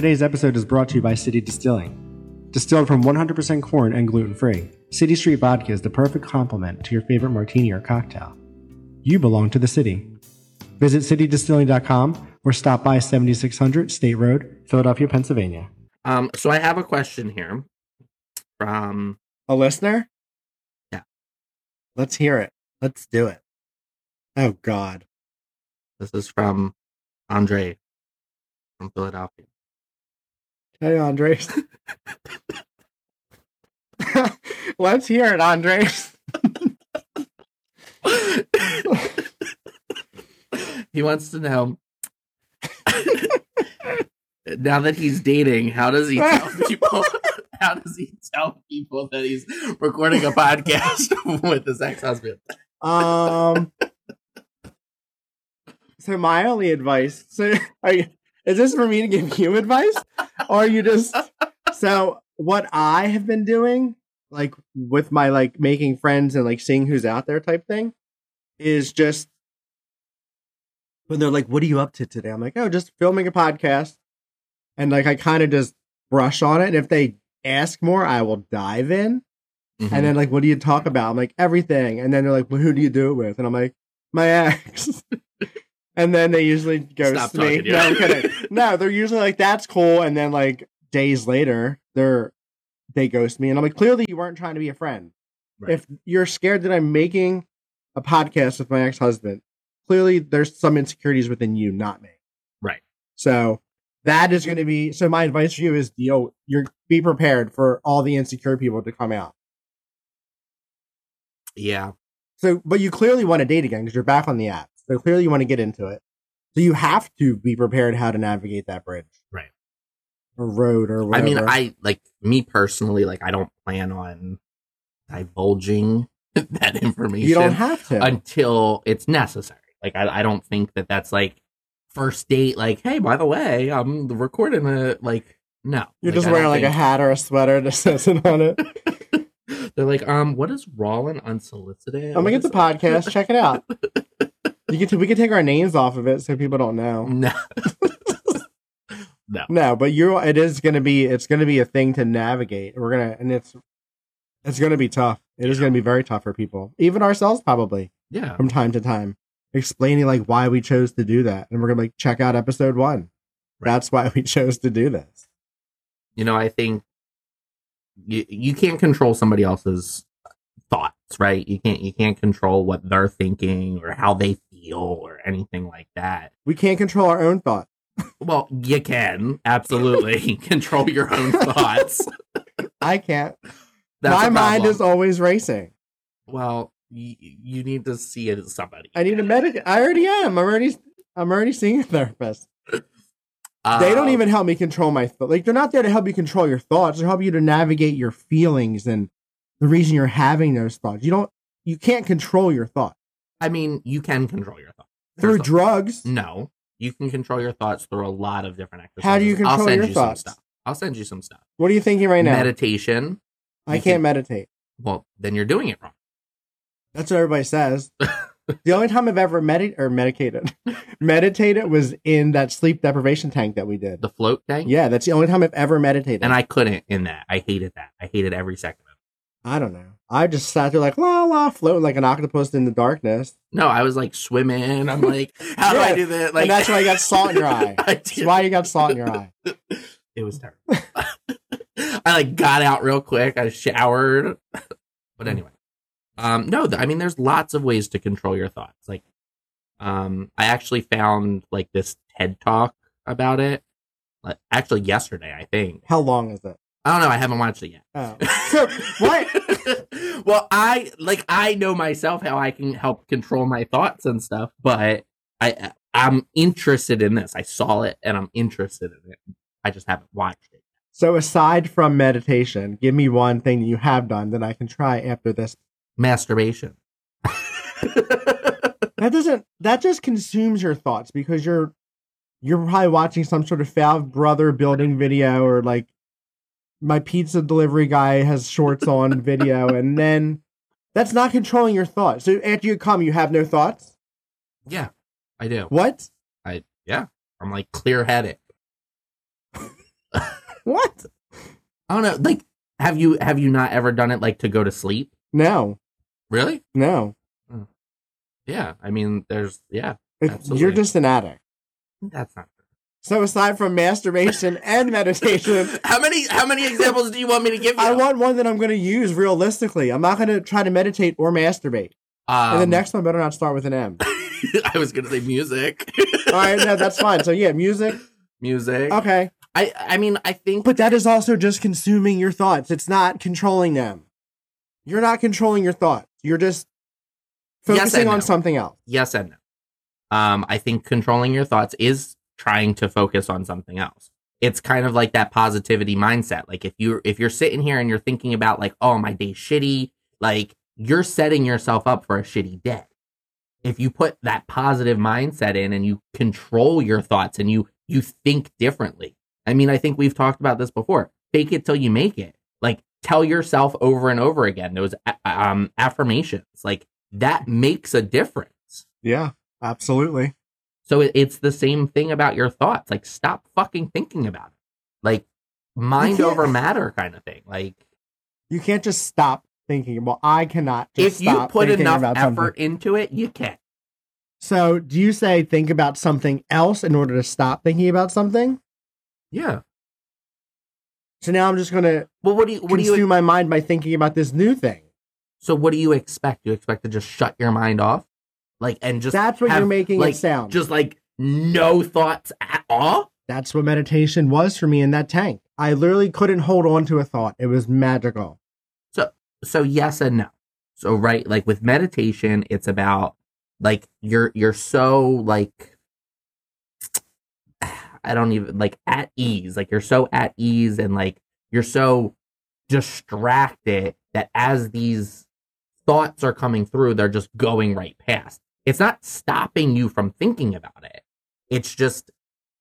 Today's episode is brought to you by City Distilling. Distilled from 100% corn and gluten free, City Street Vodka is the perfect complement to your favorite martini or cocktail. You belong to the city. Visit citydistilling.com or stop by 7600 State Road, Philadelphia, Pennsylvania. Um, so I have a question here from A listener? Yeah. Let's hear it. Let's do it. Oh, God. this is from Andrés from Philadelphia. Hey, Andres. Let's hear it, Andres. he wants to know now that he's dating, how does he tell people how does he tell people that he's recording a podcast with his ex-husband? Um. So my only advice. So are you, is this for me to give you advice, or you just? So what I have been doing, like with my like making friends and like seeing who's out there type thing, is just when they're like, "What are you up to today?" I'm like, "Oh, just filming a podcast," and like I kind of just brush on it. And if they ask more, I will dive in. Mhm. And then like, what do you talk about? I'm like, everything. And then they're like, well, who do you do it with? And I'm like, my ex. and then they usually ghost Stop me. talking, No. I'm kidding. No, they're usually like, that's cool. And then like days later, they're they ghost me. And I'm like, clearly you weren't trying to be a friend. Right. If you're scared that I'm making a podcast with my ex-husband, clearly there's some insecurities within you, not me. Right. So that is going to be so. My advice for you is deal. You're be prepared for all the insecure people to come out. Yeah. So, but you clearly want to date again because you're back on the app. So clearly you want to get into it. So you have to be prepared how to navigate that bridge, Right. or road, or whatever. I mean, I like me personally, like I don't plan on divulging that information you don't have to. until it's necessary. Like I, I don't think that that's like first date. Like, hey, by the way, I'm recording a Like, no, you're Like, just wearing like a hat or a sweater that says it on it. They're like, um, what is Rollin unsolicited? I'm gonna get the podcast. Check it out. You get to, we can take our names off of it so people don't know. No, no, No, but you're it is gonna be it's gonna be a thing to navigate. We're gonna and it's it's gonna be tough. It is gonna be very tough for people, even ourselves probably yeah, from time to time, explaining like why we chose to do that. And we're gonna like check out episode one. Right. That's why we chose to do this. you know, I think you you can't control somebody else's thoughts, right? You can't you can't control what they're thinking or how they feel or anything like that. We can't control our own thoughts. Well, you can absolutely control your own thoughts. I can't. That's My mind is always racing. well. You, you need to see it as somebody. I need a medic. I already am. I'm already I'm already seeing a therapist. they don't Um, even help me control my thoughts. Like they're not there to help you control your thoughts. They're help you to navigate your feelings and the reason you're having those thoughts. You don't. You can't control your thoughts I mean, you can control your thoughts through There's a- drugs. No, you can control your thoughts through a lot of different exercises. How do you control I'll send your you thoughts? some stuff. I'll send you some stuff. What are you thinking right now? Meditation. I you can't can- meditate. Well, then you're doing it wrong. That's what everybody says. the only time I've ever medit or medicated, meditated was in that sleep deprivation tank that we did. The float tank? Yeah, that's the only time I've ever meditated. And I couldn't in that. I hated that. I hated every second of it. I don't know. I just sat there like la la, floating like an octopus in the darkness. No, I was like swimming. I'm like, how do I do that? Like and that's why you got salt in your eye. That's why you got salt in your eye. It was terrible. I like got out real quick. I showered. but anyway, um, no, th- I mean, there's lots of ways to control your thoughts. Like, um, I actually found like this TED talk about it. Like, actually, yesterday, I think. How long is it? I don't know. I haven't watched it yet. Oh, so what? well, I like I know myself how I can help control my thoughts and stuff, but I I'm interested in this. I saw it and I'm interested in it. I just haven't watched it. So aside from meditation, give me one thing that you have done that I can try after this. Masturbation. That doesn't. That just consumes your thoughts because you're you're probably watching some sort of foul brother building video or like my pizza delivery guy has shorts on video, and then that's not controlling your thoughts. So after you come, you have no thoughts. yeah, I do. What? I yeah. I'm like clear headed. what? I don't know. Like, have you have you not ever done it like to go to sleep? No, Really? no. Hmm. Yeah. I mean, there's yeah. You're just an addict. That's not. So aside from masturbation and meditation, How many how many examples do you want me to give you? I want one that I'm going to use realistically. I'm not going to try to meditate or masturbate. Um, and the next one better not start with an M. I was gonna say music. All right, no, that's fine. So yeah, music. music. Okay, I I mean I think but that is also just consuming your thoughts. It's not controlling them. You're not controlling your thoughts. You're just focusing and on no. something else. yes and no. Um, I think controlling your thoughts is trying to focus on something else. It's kind of like that positivity mindset. Like if you if you're sitting here and you're thinking about like, oh my day's shitty, like you're setting yourself up for a shitty day. If you put that positive mindset in and you control your thoughts and you you think differently. I mean, I think we've talked about this before. Fake it till you make it. Like tell yourself over and over again those um affirmations. Like that makes a difference. Yeah, absolutely. So it's the same thing about your thoughts. Like, stop fucking thinking about it. Like, mind over matter kind of thing. Like, You can't just stop thinking. Well, I cannot just if you put enough effort something. into it, you can. So, do you say think about something else in order to stop thinking about something? Yeah. So now I'm just going to Well, what do you? What do you? my mind by thinking about this new thing. So, what do you expect? You expect to just shut your mind off, like, and just That's what have, you're making like, it sound. Just like no thoughts at all. That's what meditation was for me in that tank. I literally couldn't hold on to a thought. It was magical. so so yes and no. So right, like with meditation, it's about like you're you're so like I don't even like at ease. Like you're so at ease and like you're so distracted that as these thoughts are coming through, they're just going right past. It's not stopping you from thinking about it. It's just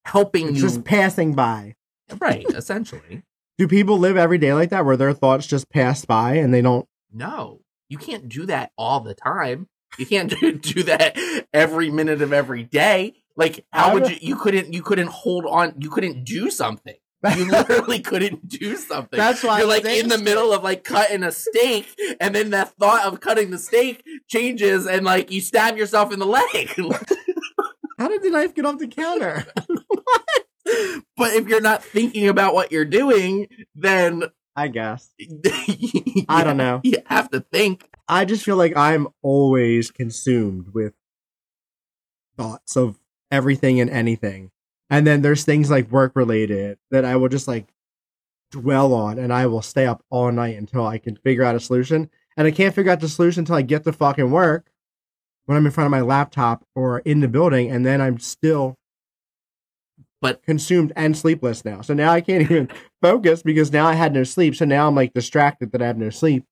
helping It's you just passing by. right, essentially. Do people live every day like that where their thoughts just pass by and they don't? No, you can't do that all the time. You can't do, that every minute of every day. Like, how would- you? You couldn't. You couldn't hold on. You couldn't do something. You literally couldn't do something. That's why you're like in the middle of like cutting a steak, and then that thought of cutting the steak changes, and like you stab yourself in the leg. How did the knife get off the counter? but if you're not thinking about what you're doing, then I guess. I don't know. You have to think. I just feel like I'm always consumed with thoughts of everything and anything. And then there's things like work related that I will just like dwell on and I will stay up all night until I can figure out a solution. And I can't figure out the solution until I get to fucking work when I'm in front of my laptop or in the building and then I'm still But- consumed and sleepless now. So now I can't even focus because now I had no sleep. So now I'm like distracted that I have no sleep.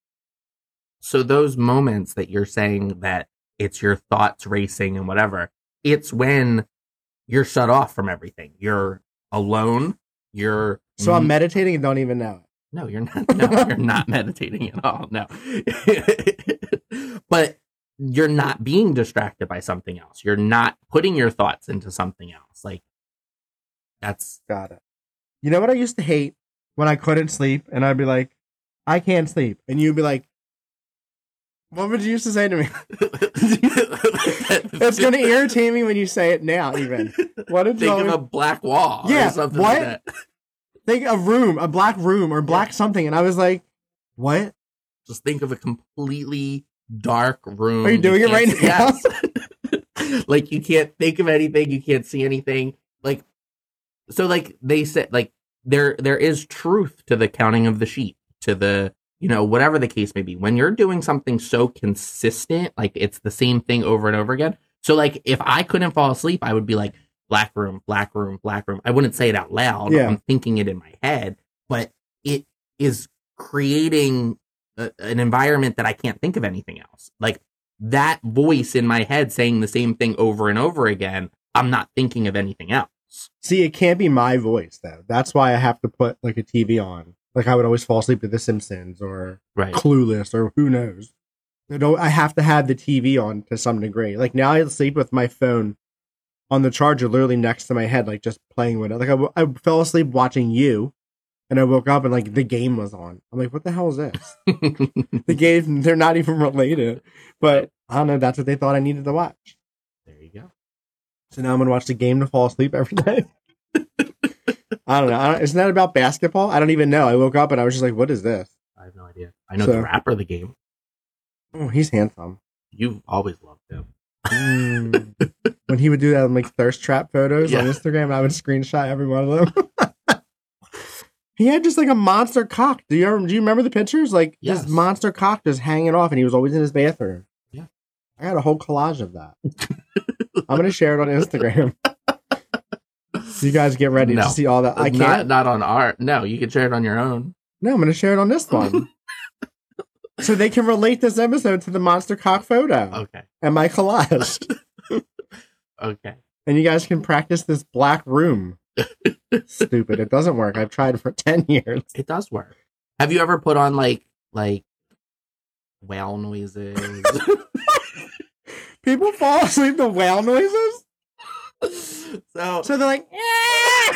so those moments that you're saying that it's your thoughts racing and whatever it's when you're shut off from everything. You're alone. You're So I'm meditating and don't even know it. no you're not. No you're not meditating at all. No. But you're not being distracted by something else. You're not putting your thoughts into something else. Like that's Got it. You know what I used to hate? When I couldn't sleep, and I'd be like, "I can't sleep," and you'd be like, "What would you used to say to me?" it's gonna irritate me when you say it now. Even what did you think of a black wall Yeah, or something what? like that think? Of a room, a black room, or black something, and I was like, "What?" Just think of a completely dark room. Are you doing it right see- Yes. like you can't think of anything, you can't see anything. Like so like they said like there there is truth to the counting of the sheep, to the you know, whatever the case may be. When you're doing something so consistent, like it's the same thing over and over again. So like if I couldn't fall asleep, I would be like black room, black room, black room. I wouldn't say it out loud. Yeah. I'm thinking it in my head, but it is creating a, an environment that I can't think of anything else. Like that voice in my head saying the same thing over and over again, I'm not thinking of anything else. See, it can't be my voice though. That's why I have to put like a TV on. Like I would always fall asleep to The Simpsons or Right. Clueless or who knows. I don't. I have to have the TV on to some degree. Like now, I sleep with my phone on the charger, literally next to my head, like just playing with it. Like I fell asleep watching you, and I woke up and like the game was on. I'm like, what the hell is this? the game, they're not even related. But I don't know. That's what they thought I needed to watch. there you go. So now I'm gonna watch the game to fall asleep every day. I don't know. I don't, isn't that about basketball? I don't even know. I woke up and I was just like, what is this? I have no idea. I know So- the rapper of the game. Oh, he's handsome. You've always loved him. Mm. when he would do that like thirst trap photos on Instagram, I would screenshot every one of them. he had just like a monster cock. Do you do you remember the pictures? Like Yes. this monster cock just hanging off, and he was always in his bathroom. Yeah. I got a whole collage of that. I'm gonna share it on Instagram. You guys get ready No. to see all that. I not can't. not on our. No, you can share it on your own. No, I'm gonna share it on this one. so they can relate this episode to the monster cock photo Okay. and my collage. Okay. and you guys can practice this black room. Stupid. It doesn't work. I've tried for 10 years. It does work. Have you ever put on like like whale noises? People fall asleep to whale noises. so So they're like, "Eh."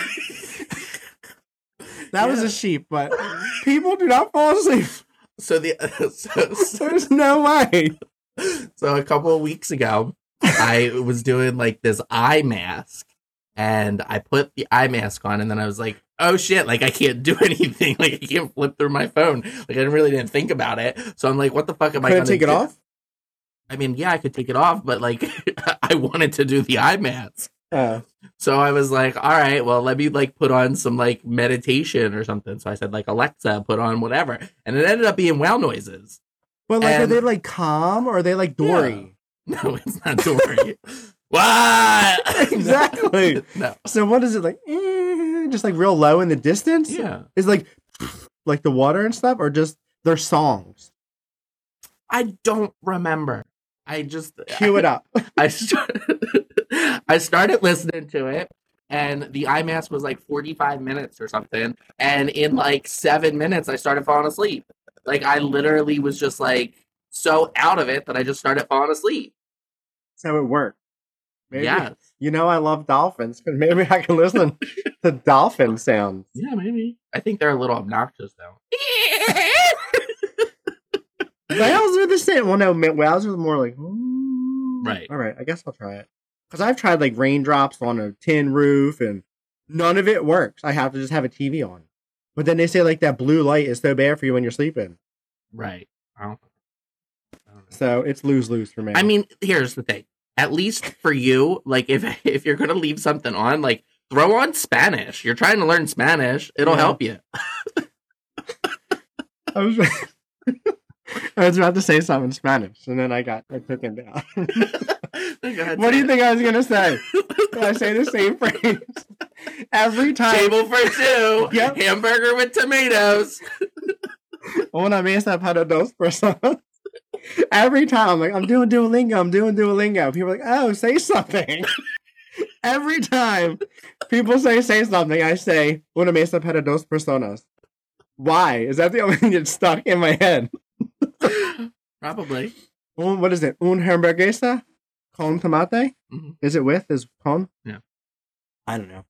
that was a sheep, but people do not fall asleep. so the so, so, There's no way. so a couple of weeks ago, I was doing like this eye mask, and I put the eye mask on, and then I was like, "Oh shit! Like I can't do anything. Like I can't flip through my phone. Like I really didn't think about it. So I'm like, what the fuck am I Could I going take it do? off? I mean, yeah, I could take it off, but like I wanted to do the eye mask. Oh. So I was like, all right, well, let me like put on some like meditation or something. So I said like Alexa, put on whatever, and it ended up being whale noises. But like, are they like calm or are they like Dory? No, it's not Dory. what? Exactly. No. So what is it like? eh, just like real low in the distance? Yeah. Is like like the water and stuff, or just their songs? I don't remember. I just Cue it up. I started, I started listening to it, and the eye mask was like 45 minutes or something. And in like seven minutes, I started falling asleep. Like, I literally was just like so out of it that I just started falling asleep. So it worked. Maybe, Yes. You know I love dolphins. 'cause Maybe I can listen to dolphin sounds. Yeah, maybe. I think they're a little obnoxious, though. Whales are the same. Well, no, whales are more like. "Mm." Right. All right. I guess I'll try it. Because I've tried like raindrops on a tin roof and none of it works. I have to just have a TV on. But then they say like that blue light is so bad for you when you're sleeping. right. I don't, I don't. So it's lose lose for me. I mean, here's the thing. At least for you, like if if you're gonna leave something on, like throw on Spanish. You're trying to learn Spanish. It'll Yeah. help you. I was. I was about to say something in Spanish, and then I got I took it down. what do you think I was gonna say? I say the same phrase every time. Table for two. Yep. Hamburger with tomatoes. Una mesa para dos personas. Every time, I'm like, I'm doing Duolingo, I'm doing Duolingo. People are like, oh, say something. Every time people say say something, I say una mesa para dos personas. Why? Is that the only thing that's stuck in my head? Probably. Un, what is it? Un hamburguesa con tomate? Mhm. Is it with? Is con? Yeah. I don't know.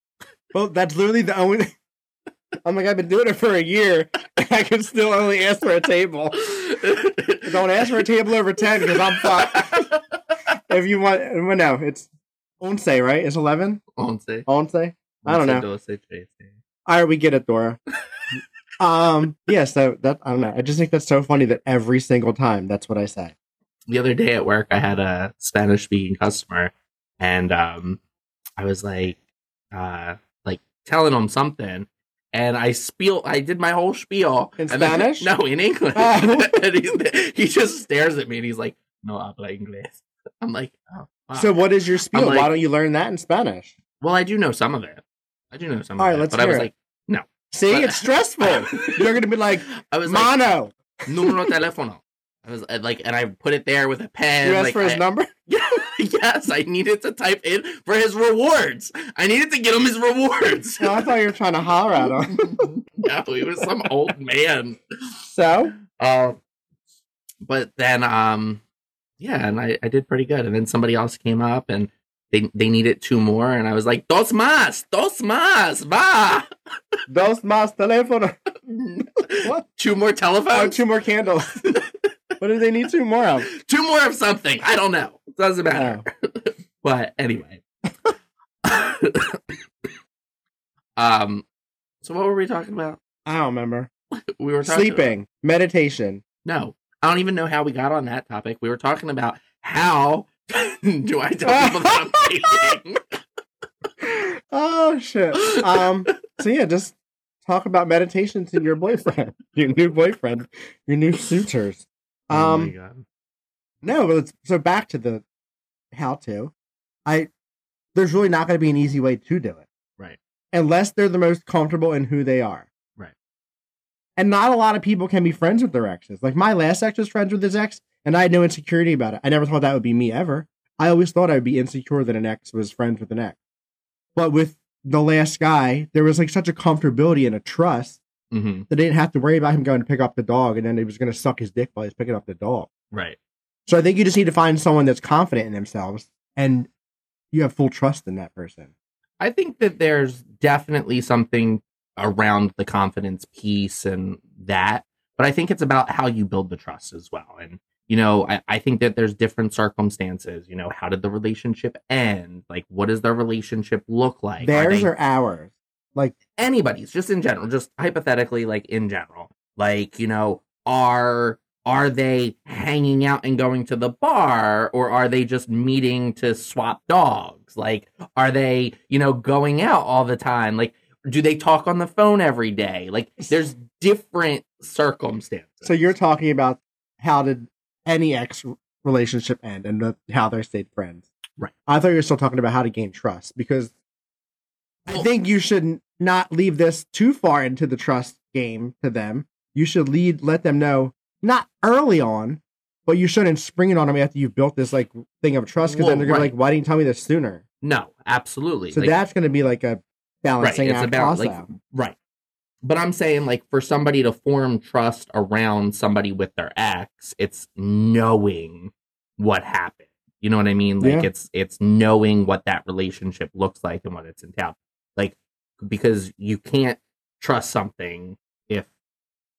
Well, that's literally the only. I'm like, I've been doing it for a year. And I can still only ask for a table. Don't ask for a table over 10 because I'm fucked. if you want, well, no, it's once, right? It's 11? Once. Once? I don't know. Once doce trece. All right, we get it, Dora. Um, yeah, so that, I don't know. I just think that's so funny that every single time that's what I say. the other day at work, I had a Spanish speaking customer, and um, I was like, uh, like telling him something, and I spiel, I did my whole spiel In and then- Spanish? no, in English. Oh. and he, he just stares at me, and he's like, "No habla inglés." I'm like, "Oh, wow." So, what is your spiel? Like- Why don't you learn that in Spanish? well, I do know some of it. I do know some All of right, it, let's but I was it. like, See, But- it's stressful. You're to be like, I was like, mono. "Número teléfono." I was like, and I put it there with a pen. You asked like, for his I- number? yes, I needed to type in for his rewards. I needed to get him his rewards. No, I thought you were trying to holler at him. no, he was some old man. So, Uh, but then, um, yeah, and I, I did pretty good. And then somebody else came up and they they needed two more, and I was like, dos más, dos más, va. Dos más teléfono. What? two more Oh, telephones, two more candles. what do they need two more of? two more of something. I don't know. Doesn't matter. Oh. But anyway. um so what were we talking about? I don't remember. We were talking Sleeping, meditation. no. I don't even know how we got on that topic. We were talking about how do I tell people that I'm dating? oh shit. Um. So yeah, just talk about meditation to your boyfriend, your new boyfriend, your new suitors. oh my Um. god. No, but it's, so back to the how to. I there's really not going to be an easy way to do it, Right. unless they're the most comfortable in who they are. Right. And not a lot of people can be friends with their exes. Like my last ex was friends with his ex, and I had no insecurity about it. I never thought that would be me ever. I always thought I would be insecure that an ex was friends with an ex. But with the last guy, there was like such a comfortability and a trust hmm that they didn't have to worry about him going to pick up the dog and then he was going to suck his dick while he's picking up the dog. Right. So I think you just need to find someone that's confident in themselves and you have full trust in that person. I think that there's definitely something around the confidence piece and that, but I think it's about how you build the trust as well. And, you know, I, I think that there's different circumstances. You know, how did the relationship end? Like, what does the relationship look like? Theirs they- or ours? Like, anybody's just in general just hypothetically like in general like you know are are they hanging out and going to the bar or are they just meeting to swap dogs like are they you know going out all the time like do they talk on the phone every day like there's different circumstances so you're talking about how did any ex relationship end and the, how they stayed friends. Right. I thought you were still talking about how to gain trust because I Well- think you should not leave this too far into the trust game to them. You should lead, let them know, not early on, but you shouldn't spring it on them after you've built this like thing of trust because Well, then they're gonna be like, why didn't you tell me this sooner? no absolutely So Like, that's going to be like a balancing act about, like, Right. But I'm saying, like, for somebody to form trust around somebody with their ex, it's knowing what happened. You know what I mean? Like, Yeah. it's it's knowing what that relationship looks like and what it's entailed. Like, because you can't trust something if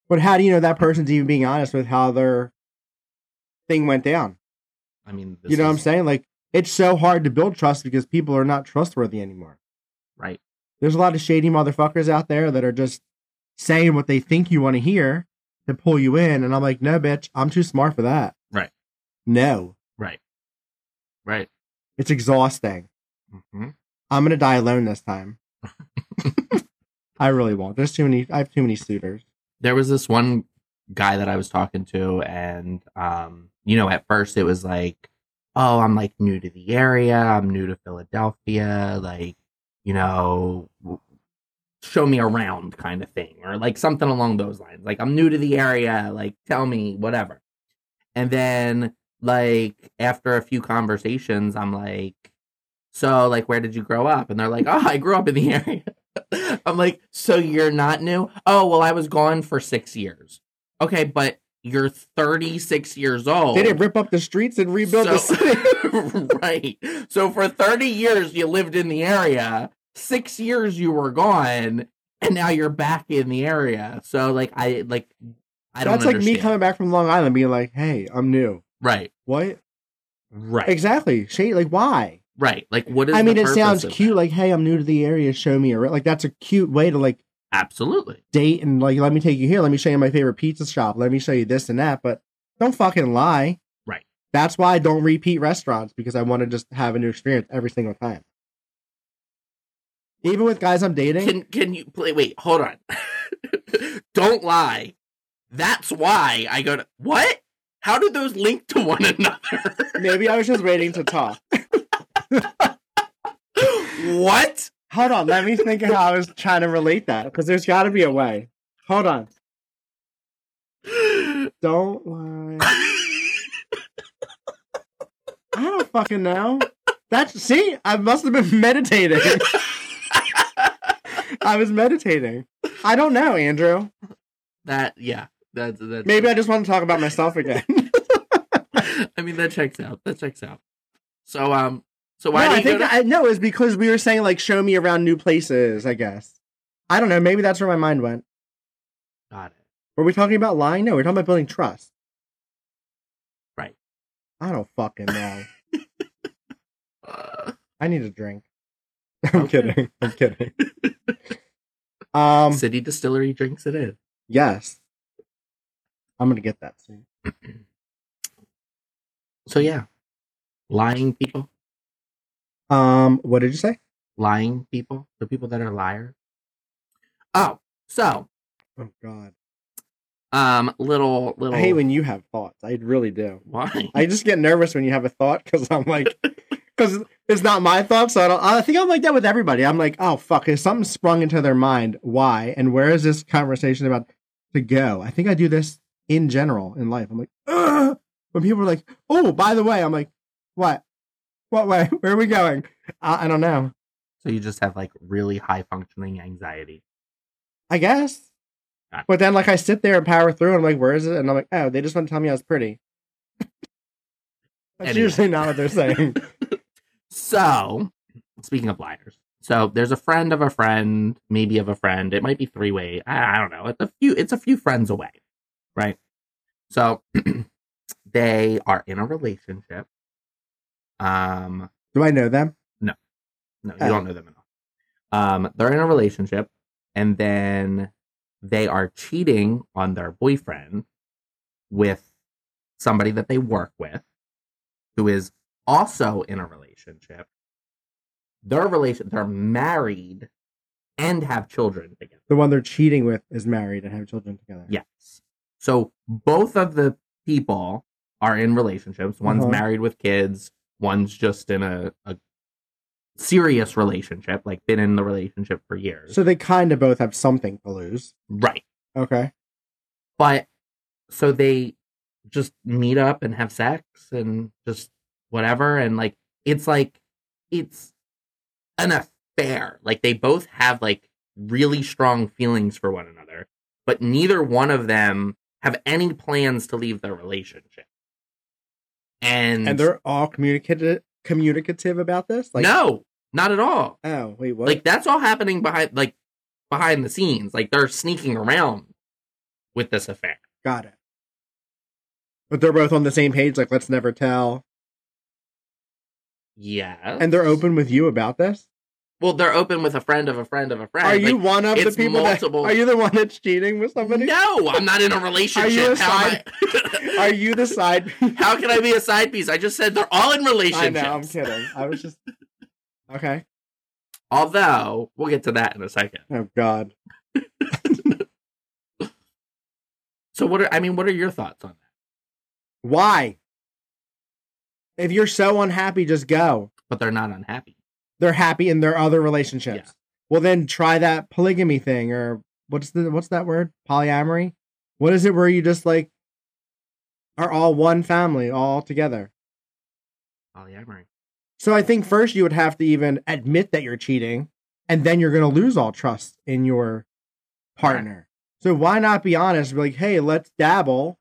but how do you know that person's even being honest with how their thing went down? I mean, you know what I'm saying? Like it's so hard to build trust because people are not trustworthy anymore. Right. There's a lot of shady motherfuckers out there that are just saying what they think you want to hear to pull you in, and I'm like, no, bitch, I'm too smart for that. Right. No, Right. Right. it's exhausting. hmm I'm gonna die alone this time. I really won't. There's too many. I have too many suitors. there was this one guy that I was talking to, and um, you know, at first it was like, oh, I'm like new to the area, I'm new to Philadelphia, like, you know, show me around kind of thing, or like something along those lines. Like, I'm new to the area, like, tell me whatever. And then, like, after a few conversations, I'm like, so, like, where did you grow up? And they're like, oh, I grew up in the area. I'm like, so you're not new? Oh, well, I was gone for six years. Okay, but you're 36 years old. They didn't rip up the streets and rebuild the city. right. So for 30 years you lived in the area, six years you were gone, and now you're back in the area. So like I like I don't That's like me coming back from Long Island, being like, "Hey, I'm new." Right. What? Right. Exactly. Like, why? Right. Like what is I mean, it sounds cute. that? Like, hey, I'm new to the area. Show me around. Like, that's a cute way to like Absolutely. date and like let me take you here. Let me show you my favorite pizza shop. Let me show you this and that. But don't fucking lie. Right. That's why I don't repeat restaurants because I want to just have a new experience every single time. Even with guys I'm dating, Can can you play wait, hold on. don't lie. That's why I go to what? How do those link to one another? maybe I was just waiting to talk. what? Hold on, let me think of how I was trying to relate that because there's got to be a way. Hold on. Don't lie. I don't fucking know. That's see, I must have been meditating. I was meditating. I don't know, Andrew. that yeah. That's that's Maybe I just want to talk about myself again. I mean that checks out. That checks out. So um So why no, do I think to- I, no, it's because we were saying like show me around new places. I guess I don't know. Maybe that's where my mind went. Got it. Were we talking about lying? No, we're talking about building trust. Right. I don't fucking know. Uh, I need a drink. I'm kidding. I'm kidding. um. City Distillery drinks it in. Yes. I'm gonna get that soon. So yeah, lying people, Um. What did you say? lying people, the people that are liars. Oh, so Oh God. um, little little. I hate when you have thoughts. I really do. why? I just get nervous when you have a thought because I'm like, because it's not my thought. So I don't. I think I'm like that with everybody. I'm like, oh fuck, is something sprung into their mind? Why? And where is this conversation about to go? I think I do this in general in life. I'm like, Ugh! when people are like, oh, by the way, I'm like, what? What way? Where are we going? I, I don't know. so you just have like really high functioning anxiety. I guess. Ah. But then, like, I sit there and power through, and I'm like, "Where is it?" And I'm like, "Oh, they just want to tell me I was pretty." That's Anyway. usually not what they're saying. So, speaking of liars, so there's a friend of a friend, maybe of a friend. It might be three way. I, I don't know. It's a few. It's a few friends away, right? So they are in a relationship. Um, Do I know them? no, no, you Oh. don't know them enough. Um, they're in a relationship, and then they are cheating on their boyfriend with somebody that they work with, who is also in a relationship. Their relation, they're married and have children together. The one they're cheating with is married and have children together. Yes. So both of the people are in relationships. One's Uh-huh. married with kids. One's just in a, a serious relationship, like been in the relationship for years. So they kind of both have something to lose. right. Okay. But so they just meet up and have sex and just whatever. And like, it's like, it's an affair. Like, they both have like really strong feelings for one another, but neither one of them have any plans to leave their relationship. And, And they're all communicative communicative about this? Like no, not at all. Oh, wait, what? Like that's all happening behind like behind the scenes. Like they're sneaking around with this affair. Got it. But they're both on the same page, like let's never tell. Yeah. And they're open with you about this? Well, they're open with a friend of a friend of a friend. Are you Like, one of the people multiple- that Are you the one that's cheating with somebody? No, I'm not in a relationship. a How, am side- I- Are you the side How can I be a side piece? I just said they're all in relationships. I know, I'm kidding. I was just Okay. Although we'll get to that in a second. Oh god. So what are I mean? What are your thoughts on that? Why? If you're so unhappy, just go. But they're not unhappy. They're happy in their other relationships. Yeah. Well then try that polygamy thing or what's the what's that word? Polyamory? What is it where you just like are all one family all together? Polyamory. So I think first you would have to even admit that you're cheating, and then you're going to lose all trust in your partner. So why not be honest? Be like, hey, let's dabble.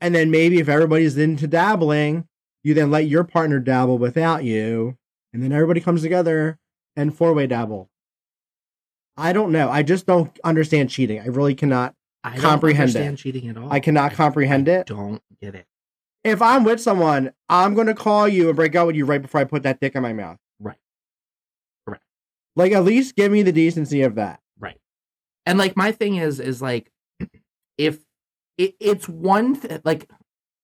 And then maybe if everybody's into dabbling, you then let your partner dabble without you, and then everybody comes together and four way dabble. I don't know. I just don't understand cheating. I really cannot. I don't Comprehend it. understand cheating at all. I cannot comprehend I it. Don't get it. If I'm with someone, I'm going to call you and break out with you right before I put that dick in my mouth. Right. Correct. Like at least give me the decency of that. Right. And like my thing is is like if it, it's one th- like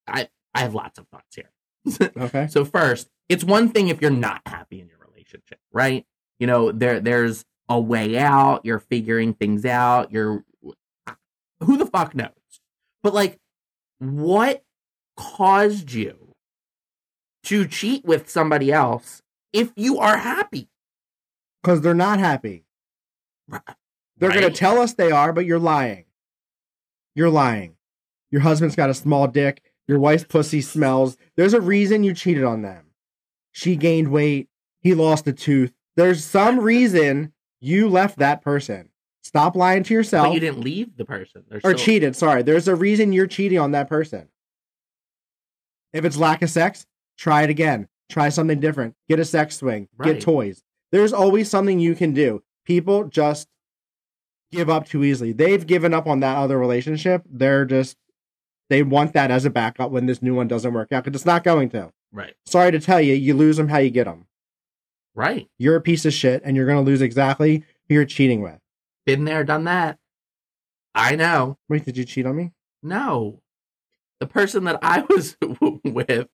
I I have lots of thoughts here. Okay. so first, it's one thing if you're not happy in your relationship, right? You know, there there's a way out, you're figuring things out, you're who the fuck knows. But like what caused you to cheat with somebody else if you are happy? Because they're not happy. They're going to tell us they are, but you're lying. You're lying. Your husband's got a small dick. Your wife's pussy smells. There's a reason you cheated on them. She gained weight. He lost a tooth. There's some reason you left that person. Stop lying to yourself. But you didn't leave the person. They're or still- cheated. Sorry, there's a reason you're cheating on that person. If it's lack of sex, try it again. Try something different. Get a sex swing. Right. Get toys. There's always something you can do. People just give up too easily. They've given up on that other relationship. They're just they want that as a backup when this new one doesn't work out because it's not going to. Right. Sorry to tell you, you lose them how you get them. Right. You're a piece of shit, and you're going to lose exactly who you're cheating with. Been there, done that. I know. Wait, did you cheat on me? No. The person that I was with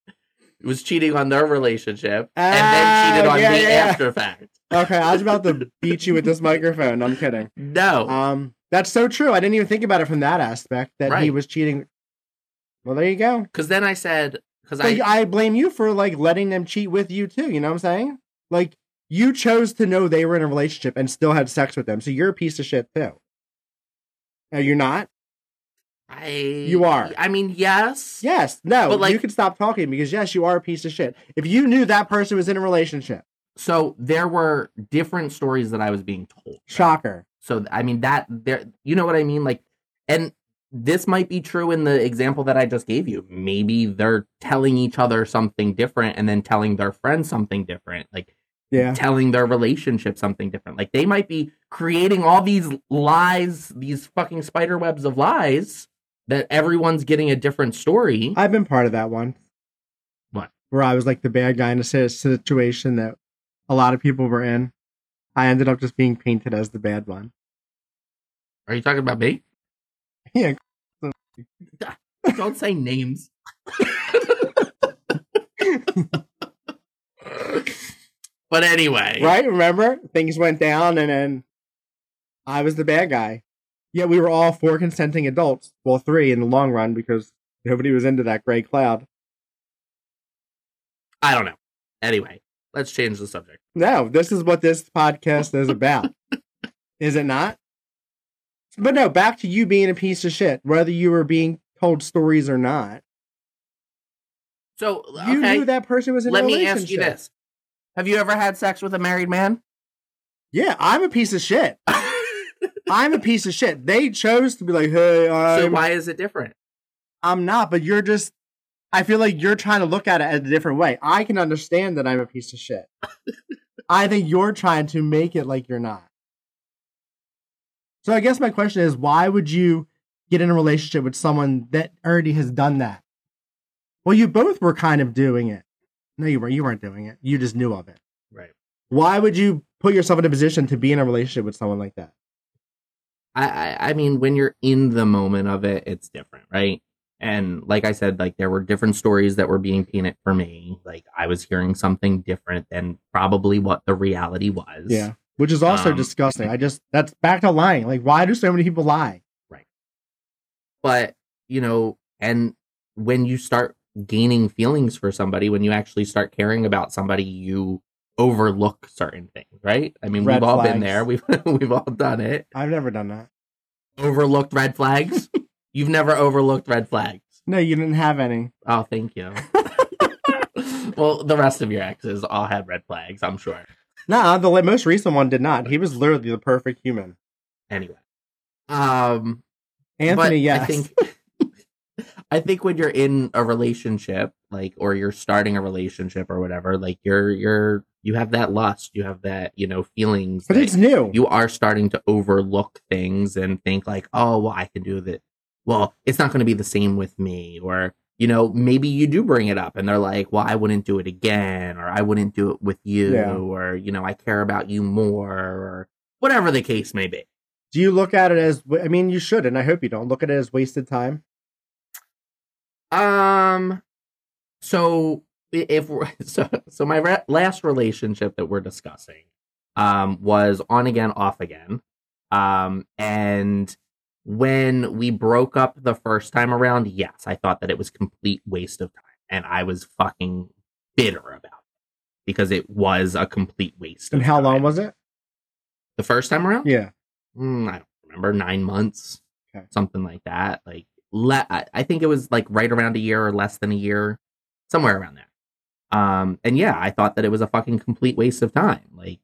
was cheating on their relationship and then Ah, cheated on yeah, me yeah, after fact. Okay, I was about to beat you with this microphone. I'm kidding. No. Um, that's so true. I didn't even think about it from that aspect that he was cheating. Well, there you go. Because then I said, because I, I blame you for like letting them cheat with you too. You know what I'm saying? Like you chose to know they were in a relationship and still had sex with them, so you're a piece of shit too. Are you not? I, You are. I mean, yes. Yes. No. But, like- you can stop talking because yes, you are a piece of shit. If you knew that person was in a relationship, So there were different stories that I was being told. shocker. So I mean that there, you know what I mean? Like, and this might be true in the example that I just gave you. Maybe they're telling each other something different and then telling their friends something different. Like Yeah. telling their relationship something different. Like they might be creating all these lies, these fucking spider webs of lies that everyone's getting a different story. I've been part of that one. What? Where I was like the bad guy in a situation that a lot of people were in. I ended up just being painted as the bad one. Are you talking about me? Yeah. Don't say names. but anyway, Right? Remember? Things went down and then I was the bad guy. Yet we were all four consenting adults. Well, three in the long run because nobody was into that gray cloud. I don't know. Anyway, let's change the subject. No, this is what this podcast is about. is it not? But no, back to you being a piece of shit, whether you were being told stories or not. So, You knew that person was in let a me relationship. ask you this: Have you ever had sex with a married man? Yeah, I'm a piece of shit. I'm a piece of shit. They chose to be like, hey, so I'm, why is it different? I'm not, but you're just, I feel like you're trying to look at it a different way. I can understand that I'm a piece of shit. I think you're trying to make it like you're not. So I guess my question is, why would you get in a relationship with someone that already has done that? Well, you both were kind of doing it. No, you weren't. You weren't doing it. You just knew of it. Right. Why would you put yourself in a position to be in a relationship with someone like that? I, I I mean, when you're in the moment of it, it's different, right? And like I said, like there were different stories that were being painted for me. Like I was hearing something different than probably what the reality was. Yeah. Which is also Um, disgusting. I just that's back to lying. Like, why do so many people lie? Right. But you know, and when you start gaining feelings for somebody, when you actually start caring about somebody, you overlook certain things, right? I mean, Red we've all been there. We've we've all done it. I've never done that. Overlooked red flags. You've never overlooked red flags. No, you didn't have any. Oh, thank you. well, the rest of your exes all had red flags, I'm sure. Nah, the most recent one did not. He was literally the perfect human. Anyway, um, Anthony, yes. I think I think when you're in a relationship, like, or you're starting a relationship or whatever, like, you're you're you have that lust, you have that you know feelings. but it's new. you are starting to overlook things and think like, oh, well, I can do that. Well, it's not going to be the same with me, or you know, maybe you do bring it up, and they're like, well, I wouldn't do it again, or I wouldn't do it with you, Yeah. or you know, I care about you more, or whatever the case may be. Do you look at it as? I mean, you should, and I hope you don't look at it as wasted time. Um, so if so, so my re- last relationship that we're discussing, um, was on again, off again, um, and when we broke up the first time around, yes, I thought that it was complete waste of time, and I was fucking bitter about it because it was a complete waste. And how long was it? the first time around? Yeah. Mm, I don't remember nine months, Okay. something like that. Like le- I I think it was like right around a year or less than a year, somewhere around there. Um, and yeah, I thought that it was a fucking complete waste of time. Like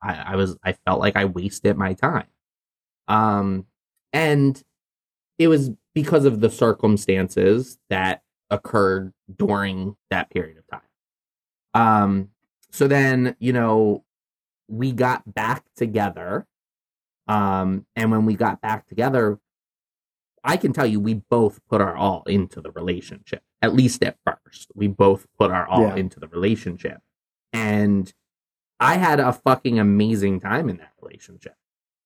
I, I was, I felt like I wasted my time. Um, and it was because of the circumstances that occurred during that period of time. Um, so then, you know, we got back together. Um, and when we got back together, I can tell you we both put our all into the relationship. At least at first. We both put our all Yeah. into the relationship. And I had a fucking amazing time in that relationship.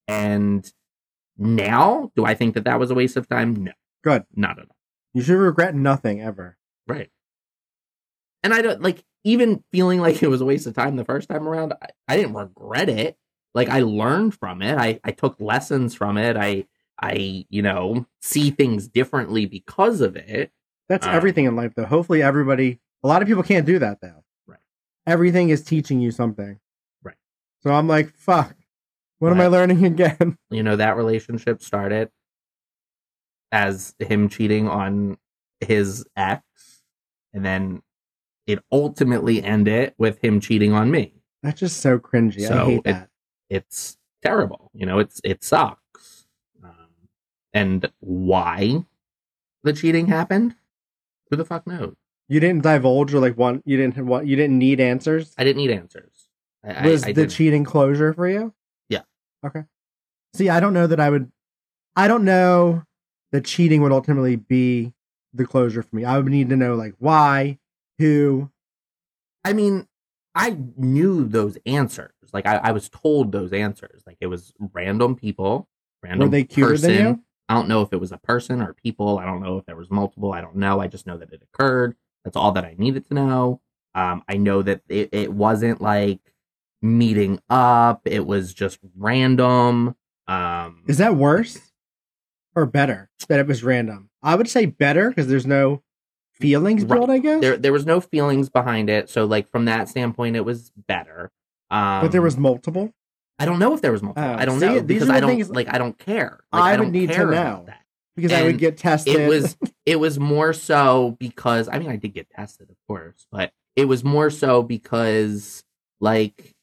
And now, do I think that that was a waste of time? No, Good. not at all. You should regret nothing ever. Right. And I don't like even feeling like it was a waste of time the first time around. I, I didn't regret it. Like I learned from it. I, I took lessons from it. I I you know see things differently because of it. That's Uh, everything in life, though. Hopefully, everybody. A lot of people can't do that, though. Right. Everything is teaching you something. Right. So I'm like, fuck. What am I learning again? You know that relationship started as him cheating on his ex, and then it ultimately ended with him cheating on me. That's just so cringy. I So hate it- that. it's terrible. You know, it's it sucks. Um, and why the cheating happened? Who the fuck knows? You didn't divulge or like want. You didn't want. You didn't need answers. I didn't need answers. I, Was I, I the didn't. cheating closure for you? Okay. See, I don't know that I would. I don't know that cheating would ultimately be the closure for me. I would need to know like why, who. I mean, I knew those answers. Like I, I was told those answers. Like it was random people, random Were they cuter person. than you? I don't know if it was a person or people. I don't know if there was multiple. I don't know. I just know that it occurred. That's all that I needed to know. Um, I know that it, it wasn't like meeting up. It was just random. Um, Is that worse or better that it was random? I would say better because there's no feelings Right. built. I guess. there there was no feelings behind it. So like from that standpoint, it was better. Um, but there was multiple. I don't know if there was multiple. Oh, I don't see, know these because I don't things- like. I don't care. Like, I would don't need to know. Because I would get tested. It was it was more so because I mean I did get tested, of course, but it was more so because like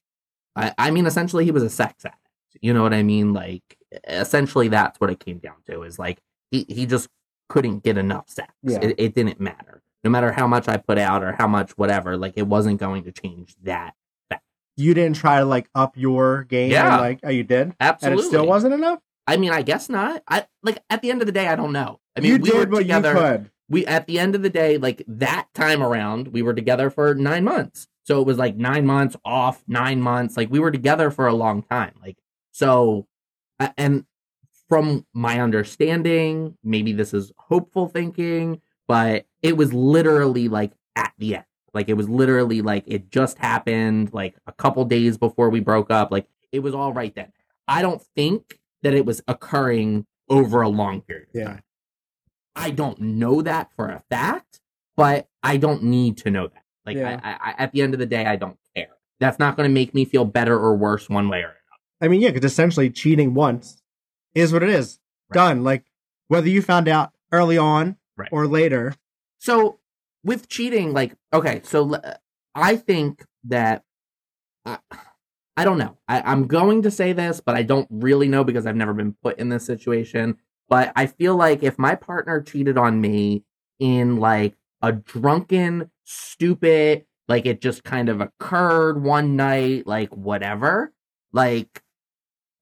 I, I mean essentially he was a sex addict. You know what I mean? Like essentially that's what it came down to is like he, he just couldn't get enough sex. Yeah. It, it didn't matter. No matter how much I put out or how much whatever, like it wasn't going to change that. you didn't try to like up your game. Yeah. And, like, oh, you did, Absolutely. and it still wasn't enough. I mean, I guess not. I like at the end of the day, I don't know. I mean, you we did were what together. you could. We at the end of the day, like that time around, we were together for nine months. So it was like nine months off, nine months. Like we were together for a long time. Like so, and from my understanding, maybe this is hopeful thinking, but it was literally like at the end. Like it was literally like it just happened like a couple days before we broke up. Like it was all right then. I don't think that it was occurring over a long period of Yeah. time. I don't know that for a fact, but I don't need to know that. Like Yeah. I, I, at the end of the day, I don't care. That's not going to make me feel better or worse one way or another. I mean, yeah, because essentially cheating once is what it is. Right. Done. Like whether you found out early on Right. or later. So with cheating, like, okay, so uh, I think that I, I don't know. I, I'm going to say this, but I don't really know because I've never been put in this situation. But I feel like if my partner cheated on me in like a drunken, stupid, like it just kind of occurred one night, like whatever, like,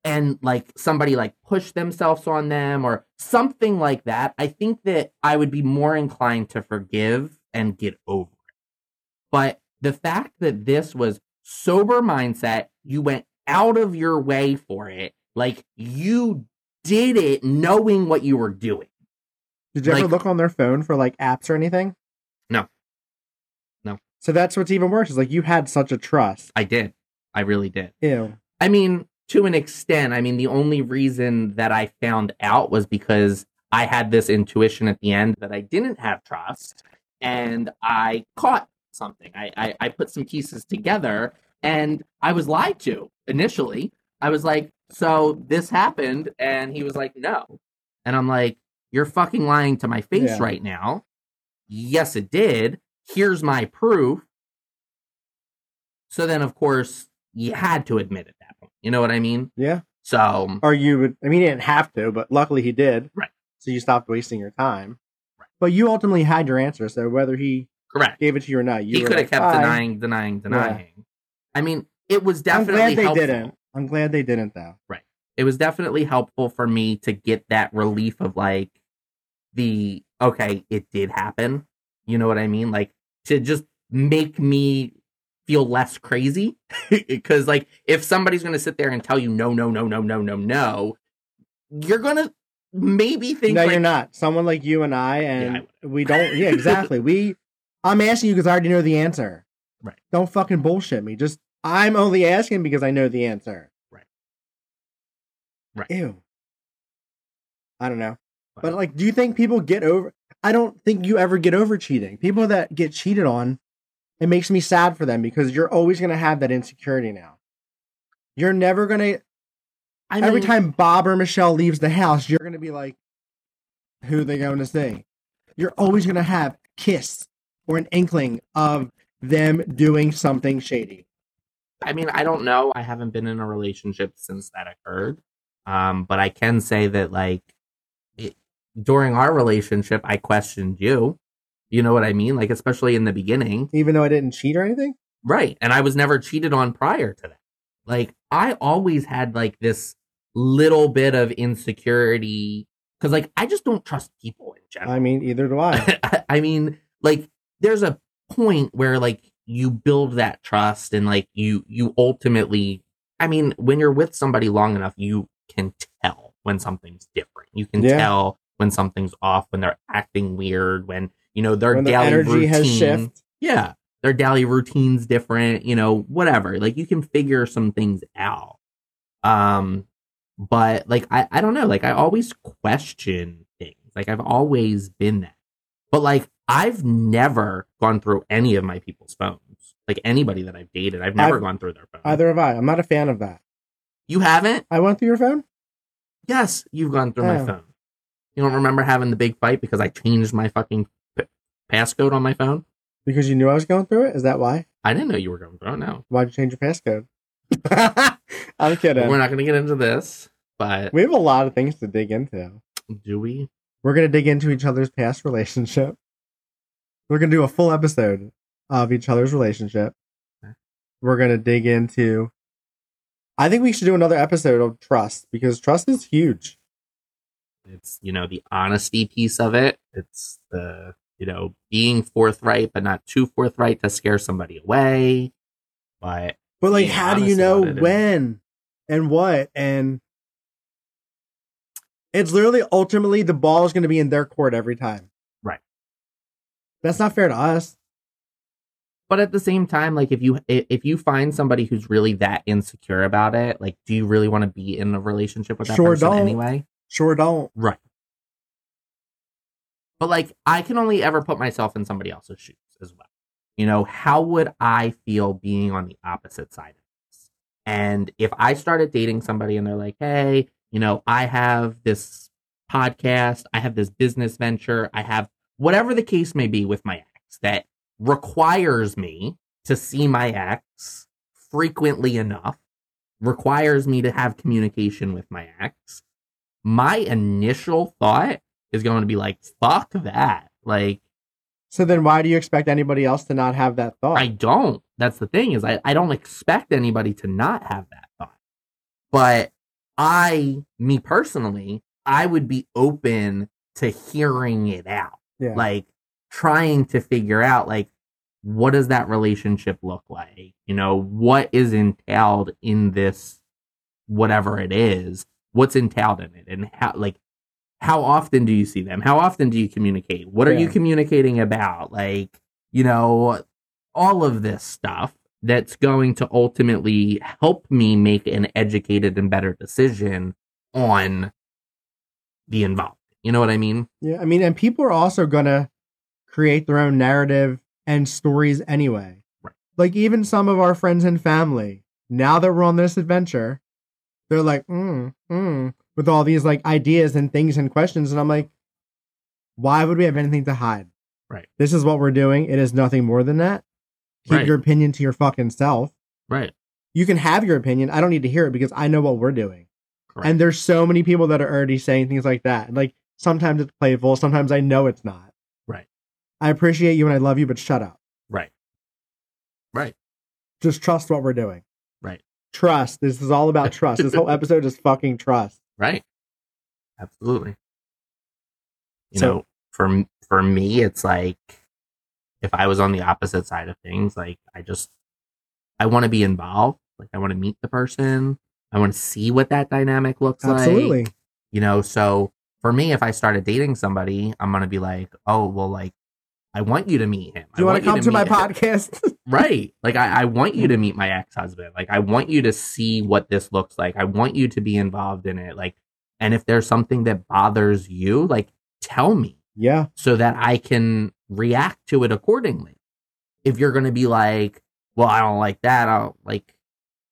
and like somebody like pushed themselves on them or something like that, I think that I would be more inclined to forgive and get over it. But the fact that this was sober mindset, you went out of your way for it, like you did it knowing what you were doing. Did you ever look on their phone for like apps or anything? So that's what's even worse. Is like you had such a trust. I did. I really did. Ew. I mean, to an extent, I mean, the only reason that I found out was because I had this intuition at the end that I didn't have trust and I caught something. I, I, I put some pieces together and I was lied to initially. I was like, so this happened. And he was like, no. And I'm like, you're fucking lying to my face Yeah. right now. Yes, it did. Here's my proof. So then, of course, you had to admit at that point. You know what I mean? Yeah. So, Or you would. I mean, he didn't have to, but luckily he did. Right. So you stopped wasting your time. Right. But you ultimately had your answer. So whether he Correct. gave it to you or not. You he could have like, kept denying, denying, denying. I mean, it was I'm definitely glad they helpful. didn't. I'm glad they didn't though. Right. It was definitely helpful for me to get that relief of like the okay, it did happen. You know what I mean? Like to just make me feel less crazy because like if somebody's going to sit there and tell you no no no no no no no you're going to maybe think no, like, you're not. Someone like you and I, and I we don't. Yeah, exactly. we. I'm asking you because I already know the answer. Right. Don't fucking bullshit me. Just I'm only asking because I know the answer. Right. Right. Ew. I don't know. But like, do you think people get over? I don't think you ever get over cheating. People that get cheated on, it makes me sad for them because you're always gonna have that insecurity now. You're never gonna. I every time Bob or Michelle leaves the house, you're gonna be like, "Who they going to see?" You're always gonna have a kiss or an inkling of them doing something shady. I mean, I don't know. I haven't been in a relationship since that occurred. Um, but I can say that like it, during our relationship, I questioned you. You know what I mean? Like especially in the beginning, Even though I didn't cheat or anything. right? And I was never cheated on prior to that. Like I always had like this little bit of insecurity because like I just don't trust people in general. I mean, either do I. I mean, like there's a point where like you build that trust and like you you ultimately I mean, when you're with somebody long enough, you can tell when something's different. You can Yeah. tell when something's off, when they're acting weird, when you know their daily energy routine. has shifted. Yeah. Their daily routine's different, you know, whatever. Like you can figure some things out. Um but like I, I don't know, like I always question things. Like I've always been that. But like I've never gone through any of my people's phones. Like anybody that I've dated, I've never I've- gone through their phone. Either have I. I'm not a fan of that. You haven't? I went through your phone. Yes, you've gone through my Oh. phone. You don't remember having the big fight because I changed my fucking p- passcode on my phone? Because you knew I was going through it? Is that why? I didn't know you were going through it. No. Why'd you change your passcode? I'm kidding. We're not going to get into this, but we have a lot of things to dig into. do we? We're going to dig into each other's past relationship. We're going to do a full episode of each other's relationship. Okay. We're going to dig into. I think we should do another episode of trust because trust is huge. It's, you know, the honesty piece of it. It's the, you know, being forthright, but not too forthright to scare somebody away. But But like, how do you know it and- when and what? And it's literally ultimately the ball is going to be in their court every time. Right. That's not fair to us. but at the same time like if you if you find somebody who's really that insecure about it like do you really want to be in a relationship with that Sure person don't. anyway Sure don't. right. But like i can only ever put myself in somebody else's shoes as well. You know how would i feel being on the opposite side of this? And if i started dating somebody and they're like hey you know i have this podcast i have this business venture i have whatever the case may be with my ex that requires me to see my ex frequently enough, requires me to have communication with my ex, my initial thought is going to be like, fuck that. Like, So then why do you expect anybody else to not have that thought? I don't. That's the thing is I, I don't expect anybody to not have that thought. But I, me personally, I would be open to hearing it out. yeah. like trying to figure out like what does that relationship look like you know what is entailed in this whatever it is what's entailed in it and how like how often do you see them? How often do you communicate? What are you communicating about? Like you know all of this stuff that's going to ultimately help me make an educated and better decision on the involved. You know what i mean? Yeah, I mean, and people are also gonna create their own narrative and stories anyway. Right. Like even some of our friends and family, now that we're on this adventure, they're like, mm, mm, with all these like ideas and things and questions, and I'm like, why would we have anything to hide? Right. This is what we're doing. It is nothing more than that. Keep Right. your opinion to your fucking self. right You can have your opinion. I don't need to hear it because I know what we're doing. Correct. And there's so many people that are already saying things like that. Like sometimes it's playful, sometimes I know it's not. Right. I appreciate you and I love you, but shut up. Right. Right. Just trust what we're doing. Trust. This is all about trust. This whole episode is fucking trust. Right. Absolutely. You So- know, for for me, it's like if I was on the opposite side of things, like I just I want to be involved. Like I want to meet the person. I want to see what that dynamic looks like. Absolutely. You know, so for me, if I started dating somebody, I'm gonna be like, oh, well, like I want you to meet him. Do you I want to come to my him." podcast? right like I, I want you to hmm. meet my ex-husband like i want you to see what this looks like i want you to be involved in it like and if there's something that bothers you like tell me yeah. so that i can react to it accordingly if you're going to be like well i don't like that i'll like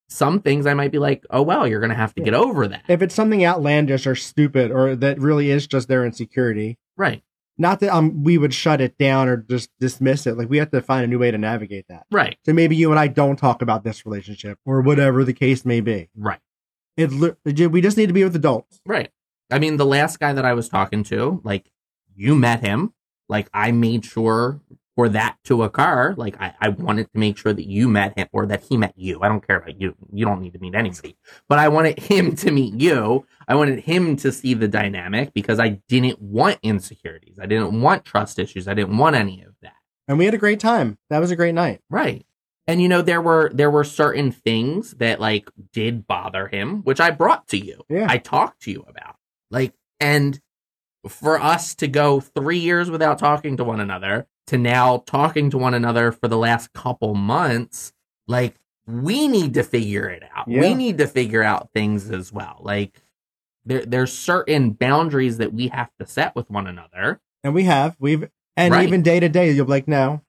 some things i might be like oh well you're going to have to Yeah. get over that If it's something outlandish or stupid or that really is just their insecurity, right not that um we would shut it down or just dismiss it. Like we have to find a new way to navigate that. right So maybe you and I don't talk about this relationship or whatever the case may be. right It we just need to be with adults. Right. I mean, the last guy that I was talking to, like, you met him. Like, I made sure for that to occur. Like, I, I wanted to make sure that you met him or that he met you. I don't care about you. You don't need to meet anybody. But I wanted him to meet you. I wanted him to see the dynamic because I didn't want insecurities. I didn't want trust issues. I didn't want any of that. And we had a great time. That was a great night. Right. And you know there were there were certain things that like did bother him, which I brought to you. Yeah. I talked to you about. Like and for us to go 3 years without talking to one another to now talking to one another for the last couple months, like we need to figure it out. Yeah. We need to figure out things as well. Like there there's certain boundaries that we have to set with one another. And we have. We've and Right. even day to day, you'll be like, no,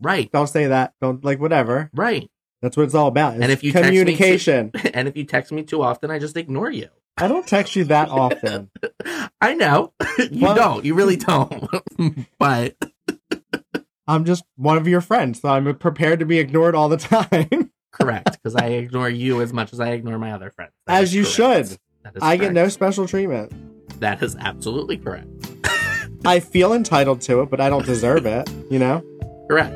Right. don't say that. Don't like whatever. Right. That's what it's all about. And if you text me to- communication. and if you text me too often, I just ignore you. I don't text you that often. I know you Well- don't. You really don't. but I'm just one of your friends, so I'm prepared to be ignored all the time. correct, because I ignore you as much as I ignore my other friends. That As you correct. should. That is I get no special treatment. That is absolutely correct. I feel entitled to it, but I don't deserve it, you know? Correct.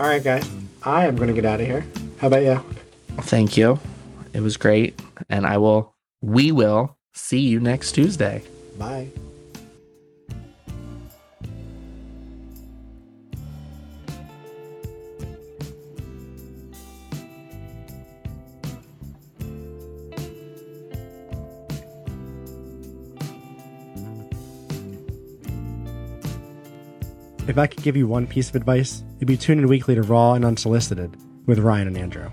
All right, guys. I am going to get out of here. How about you? Thank you. It was great, and I will. We will see you next Tuesday. Bye. If I could give you one piece of advice, it'd be tune in weekly to Raw and Unsolicited with Ryan and Andrew.